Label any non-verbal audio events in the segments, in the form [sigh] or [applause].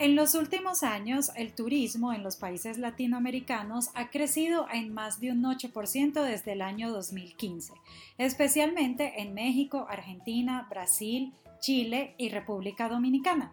En los últimos años, el turismo en los países latinoamericanos ha crecido en más de un 8% desde el año 2015, especialmente en México, Argentina, Brasil, Chile y República Dominicana.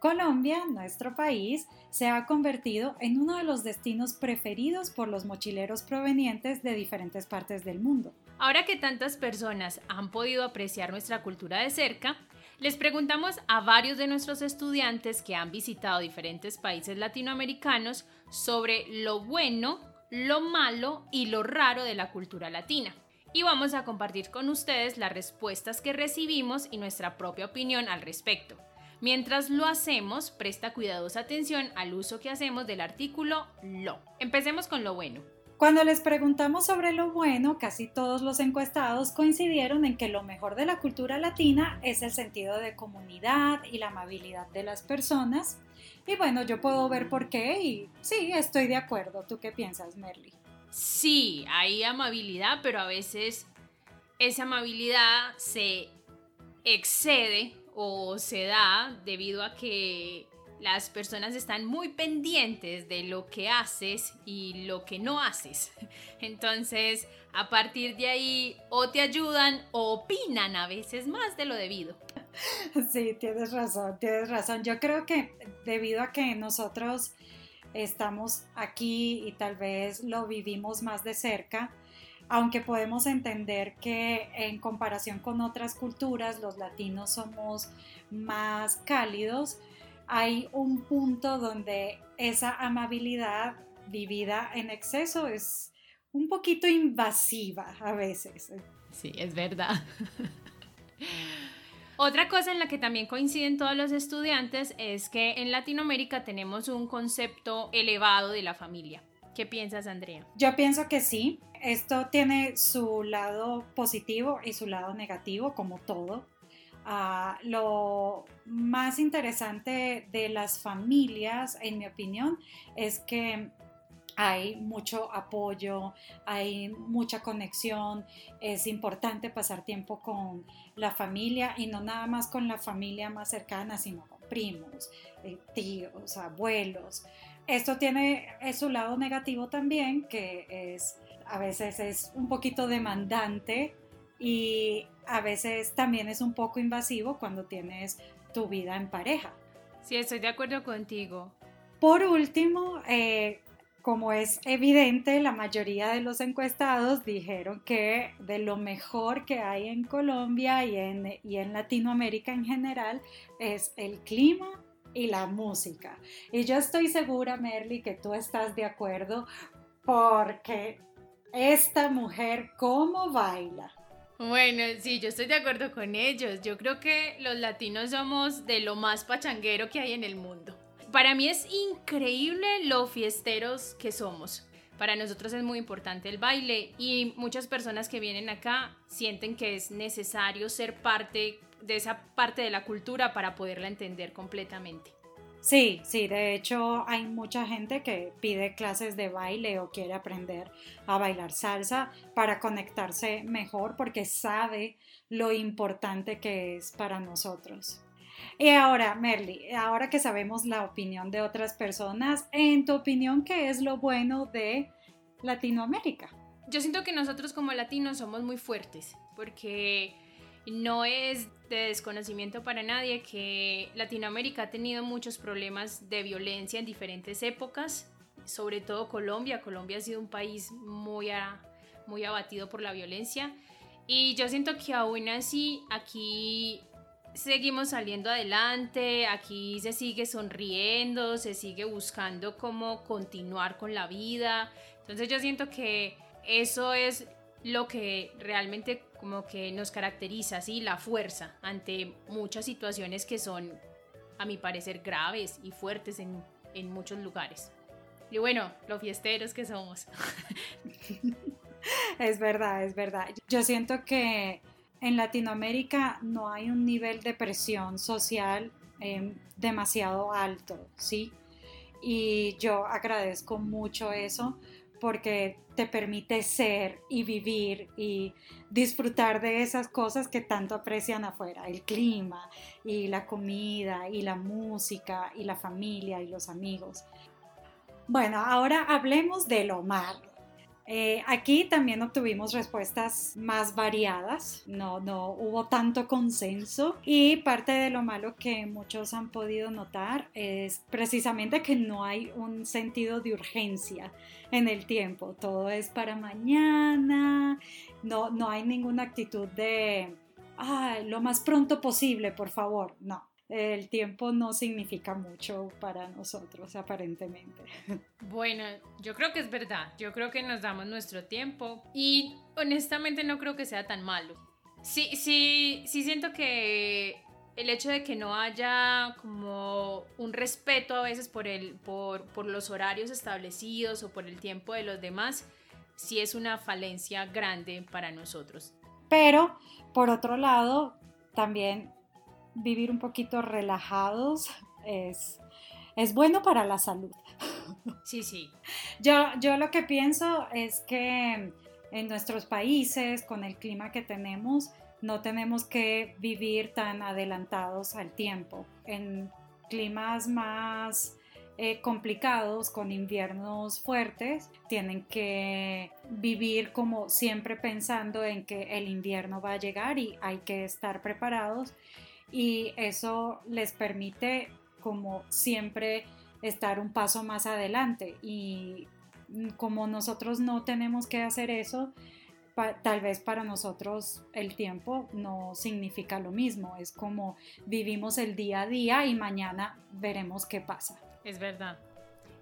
Colombia, nuestro país, se ha convertido en uno de los destinos preferidos por los mochileros provenientes de diferentes partes del mundo. Ahora que tantas personas han podido apreciar nuestra cultura de cerca, les preguntamos a varios de nuestros estudiantes que han visitado diferentes países latinoamericanos sobre lo bueno, lo malo y lo raro de la cultura latina. Y vamos a compartir con ustedes las respuestas que recibimos y nuestra propia opinión al respecto. Mientras lo hacemos, presta cuidadosa atención al uso que hacemos del artículo lo. Empecemos con lo bueno. Cuando les preguntamos sobre lo bueno, casi todos los encuestados coincidieron en que lo mejor de la cultura latina es el sentido de comunidad y la amabilidad de las personas. Y bueno, yo puedo ver por qué y sí, estoy de acuerdo. ¿Tú qué piensas, Merly? Sí, hay amabilidad, pero a veces esa amabilidad se excede o se da debido a que las personas están muy pendientes de lo que haces y lo que no haces. [laughs] Entonces, a partir de ahí, o te ayudan o opinan a veces más de lo debido. [laughs] Sí, tienes razón, tienes razón. Yo creo que debido a que nosotros estamos aquí y tal vez lo vivimos más de cerca, aunque podemos entender que en comparación con otras culturas, los latinos somos más cálidos, hay un punto donde esa amabilidad vivida en exceso es un poquito invasiva a veces. Sí, es verdad. [laughs] Otra cosa en la que también coinciden todos los estudiantes es que en Latinoamérica tenemos un concepto elevado de la familia. ¿Qué piensas, Andrea? Yo pienso que sí. Esto tiene su lado positivo y su lado negativo, como todo. Lo más interesante de las familias, en mi opinión, es que hay mucho apoyo, hay mucha conexión, es importante pasar tiempo con la familia y no nada más con la familia más cercana, sino con primos, eh, tíos, abuelos. Esto tiene su lado negativo también, que es a veces es un poquito demandante y a veces también es un poco invasivo cuando tienes tu vida en pareja. Sí, estoy de acuerdo contigo. Por último, eh, como es evidente, la mayoría de los encuestados dijeron que de lo mejor que hay en Colombia y en, y en Latinoamérica en general es el clima y la música. Y yo estoy segura, Merly, que tú estás de acuerdo porque esta mujer, ¿cómo baila? Bueno, sí, yo estoy de acuerdo con ellos. Yo creo que los latinos somos de lo más pachanguero que hay en el mundo. Para mí es increíble lo fiesteros que somos. Para nosotros es muy importante el baile y muchas personas que vienen acá sienten que es necesario ser parte de esa parte de la cultura para poderla entender completamente. Sí, sí, de hecho hay mucha gente que pide clases de baile o quiere aprender a bailar salsa para conectarse mejor porque sabe lo importante que es para nosotros. Y ahora, Merly, ahora que sabemos la opinión de otras personas, en tu opinión, ¿qué es lo bueno de Latinoamérica? Yo siento que nosotros como latinos somos muy fuertes porque no es de desconocimiento para nadie que Latinoamérica ha tenido muchos problemas de violencia en diferentes épocas, sobre todo Colombia. Colombia ha sido un país muy, muy abatido por la violencia y yo siento que aún así aquí seguimos saliendo adelante, aquí se sigue sonriendo, se sigue buscando cómo continuar con la vida. Entonces yo siento que eso es lo que realmente como que nos caracteriza, ¿sí? La fuerza ante muchas situaciones que son, a mi parecer, graves y fuertes en, en muchos lugares. Y bueno, los fiesteros que somos. [laughs] es verdad, es verdad. Yo siento que en Latinoamérica no hay un nivel de presión social em, demasiado alto, ¿sí? Y yo agradezco mucho eso porque te permite ser y vivir y disfrutar de esas cosas que tanto aprecian afuera, el clima y la comida y la música y la familia y los amigos. Bueno, ahora hablemos de lo malo. Eh, aquí también obtuvimos respuestas más variadas, no, no hubo tanto consenso y parte de lo malo que muchos han podido notar es precisamente que no hay un sentido de urgencia en el tiempo, todo es para mañana, no, no hay ninguna actitud de, lo más pronto posible, por favor, no el tiempo no significa mucho para nosotros, aparentemente. [laughs] Bueno, yo creo que es verdad. Yo creo que nos damos nuestro tiempo y honestamente no creo que sea tan malo. Sí, sí, sí siento que el hecho de que no haya como un respeto a veces por, el, por, por los horarios establecidos o por el tiempo de los demás, sí es una falencia grande para nosotros. Pero, por otro lado, también vivir un poquito relajados es, es bueno para la salud. [laughs] Sí, sí. Yo, yo lo que pienso es que en nuestros países, con el clima que tenemos, no tenemos que vivir tan adelantados al tiempo. En climas más eh, complicados, con inviernos fuertes, tienen que vivir como siempre pensando en que el invierno va a llegar y hay que estar preparados y eso les permite como siempre estar un paso más adelante y como nosotros no tenemos que hacer eso, tal vez para nosotros el tiempo no significa lo mismo, es como vivimos el día a día y mañana veremos qué pasa. Es verdad.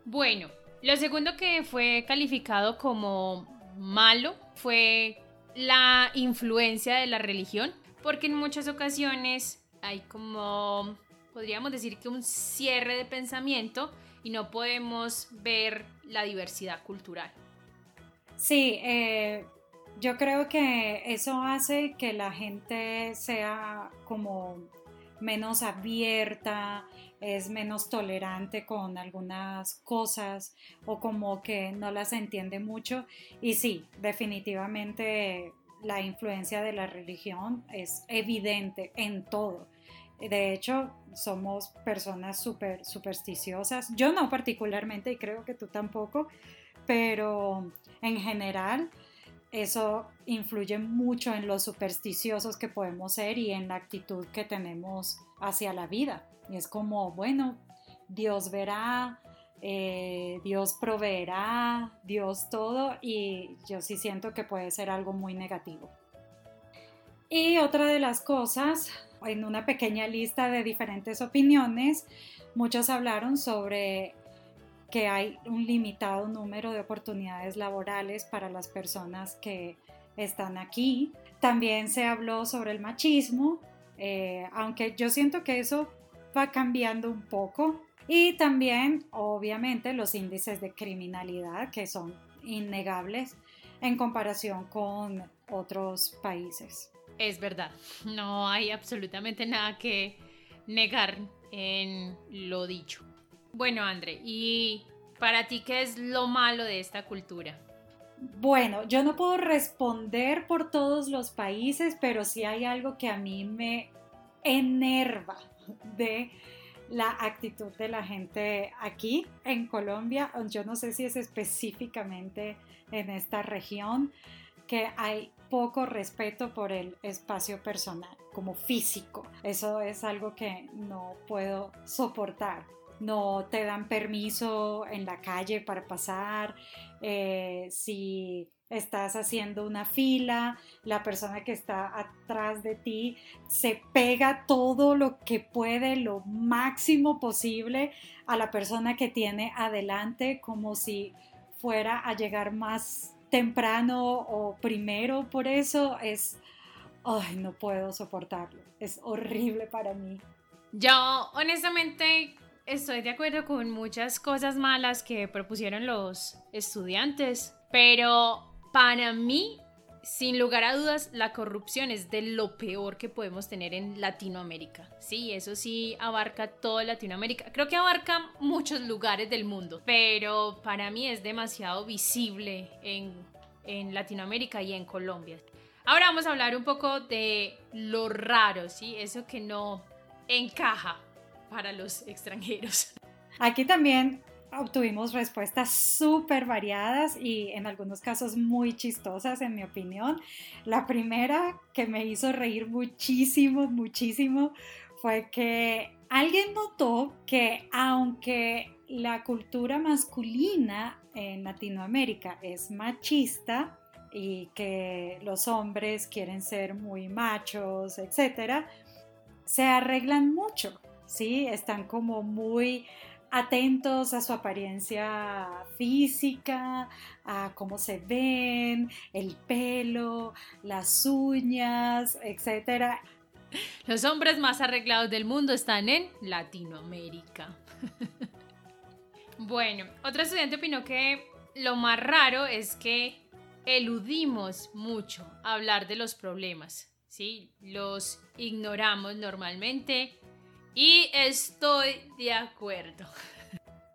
Bueno, lo segundo que fue calificado como malo fue la influencia de la religión, porque en muchas ocasiones hay como, podríamos decir que un cierre de pensamiento y no podemos ver la diversidad cultural. Sí, eh, yo creo que eso hace que la gente sea como menos abierta, es menos tolerante con algunas cosas o como que no las entiende mucho. Y sí, definitivamente la influencia de la religión es evidente en todo. De hecho, somos personas súper supersticiosas. Yo no particularmente y creo que tú tampoco, pero en general eso influye mucho en lo supersticiosos que podemos ser y en la actitud que tenemos hacia la vida. Y es como, bueno, Dios verá, eh, Dios proveerá, Dios todo, y yo sí siento que puede ser algo muy negativo. Y otra de las cosas en una pequeña lista de diferentes opiniones, muchos hablaron sobre que hay un limitado número de oportunidades laborales para las personas que están aquí. También se habló sobre el machismo, eh, aunque yo siento que eso va cambiando un poco. Y también, obviamente, los índices de criminalidad que son innegables en comparación con otros países. Es verdad, no hay absolutamente nada que negar en lo dicho. Bueno, André, ¿y para ti qué es lo malo de esta cultura? Bueno, yo no puedo responder por todos los países, pero sí hay algo que a mí me enerva de la actitud de la gente aquí en Colombia. Yo no sé si es específicamente en esta región, que hay poco respeto por el espacio personal, como físico. Eso es algo que no puedo soportar. No te dan permiso en la calle para pasar. Eh, si estás haciendo una fila, la persona que está atrás de ti se pega todo lo que puede, lo máximo posible a la persona que tiene adelante, como si fuera a llegar más temprano o primero por eso es, ay, no puedo soportarlo, es horrible para mí. Yo honestamente estoy de acuerdo con muchas cosas malas que propusieron los estudiantes, pero para mí sin lugar a dudas, la corrupción es de lo peor que podemos tener en Latinoamérica. Sí, eso sí abarca toda Latinoamérica. Creo que abarca muchos lugares del mundo, pero para mí es demasiado visible en, en Latinoamérica y en Colombia. Ahora vamos a hablar un poco de lo raro, ¿sí? Eso que no encaja para los extranjeros. Aquí también obtuvimos respuestas súper variadas y en algunos casos muy chistosas, en mi opinión. La primera que me hizo reír muchísimo, muchísimo, fue que alguien notó que aunque la cultura masculina en Latinoamérica es machista y que los hombres quieren ser muy machos, etcétera, se arreglan mucho, ¿sí? Están como muy atentos a su apariencia física, a cómo se ven, el pelo, las uñas, etc. Los hombres más arreglados del mundo están en Latinoamérica. bueno, otro estudiante opinó que lo más raro es que eludimos mucho hablar de los problemas, ¿sí? Los ignoramos normalmente y estoy de acuerdo.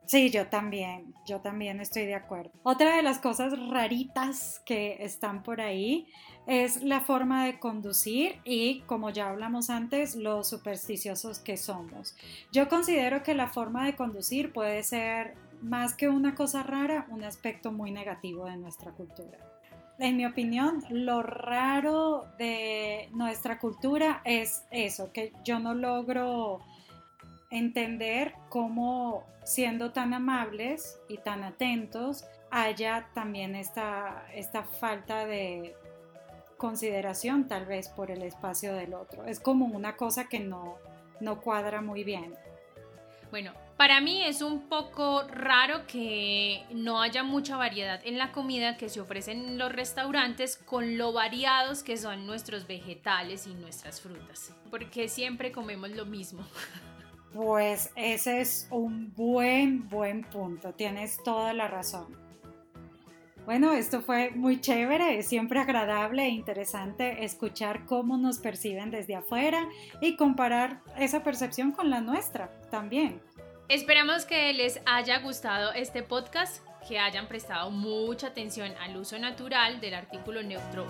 Sí, yo también, yo también estoy de acuerdo. Otra de las cosas raritas que están por ahí es la forma de conducir y, como ya hablamos antes, los supersticiosos que somos. Yo considero que la forma de conducir puede ser, más que una cosa rara, un aspecto muy negativo de nuestra cultura. En mi opinión, lo raro de nuestra cultura es eso, que yo no logro entender cómo siendo tan amables y tan atentos haya también esta, esta falta de consideración tal vez por el espacio del otro. Es como una cosa que no, no cuadra muy bien. Bueno, para mí es un poco raro que no haya mucha variedad en la comida que se ofrece en los restaurantes con lo variados que son nuestros vegetales y nuestras frutas, porque siempre comemos lo mismo. [laughs] Pues ese es un buen, buen punto. Tienes toda la razón. Bueno, esto fue muy chévere, siempre agradable e interesante escuchar cómo nos perciben desde afuera y comparar esa percepción con la nuestra también. Esperamos que les haya gustado este podcast, que hayan prestado mucha atención al uso natural del artículo neutro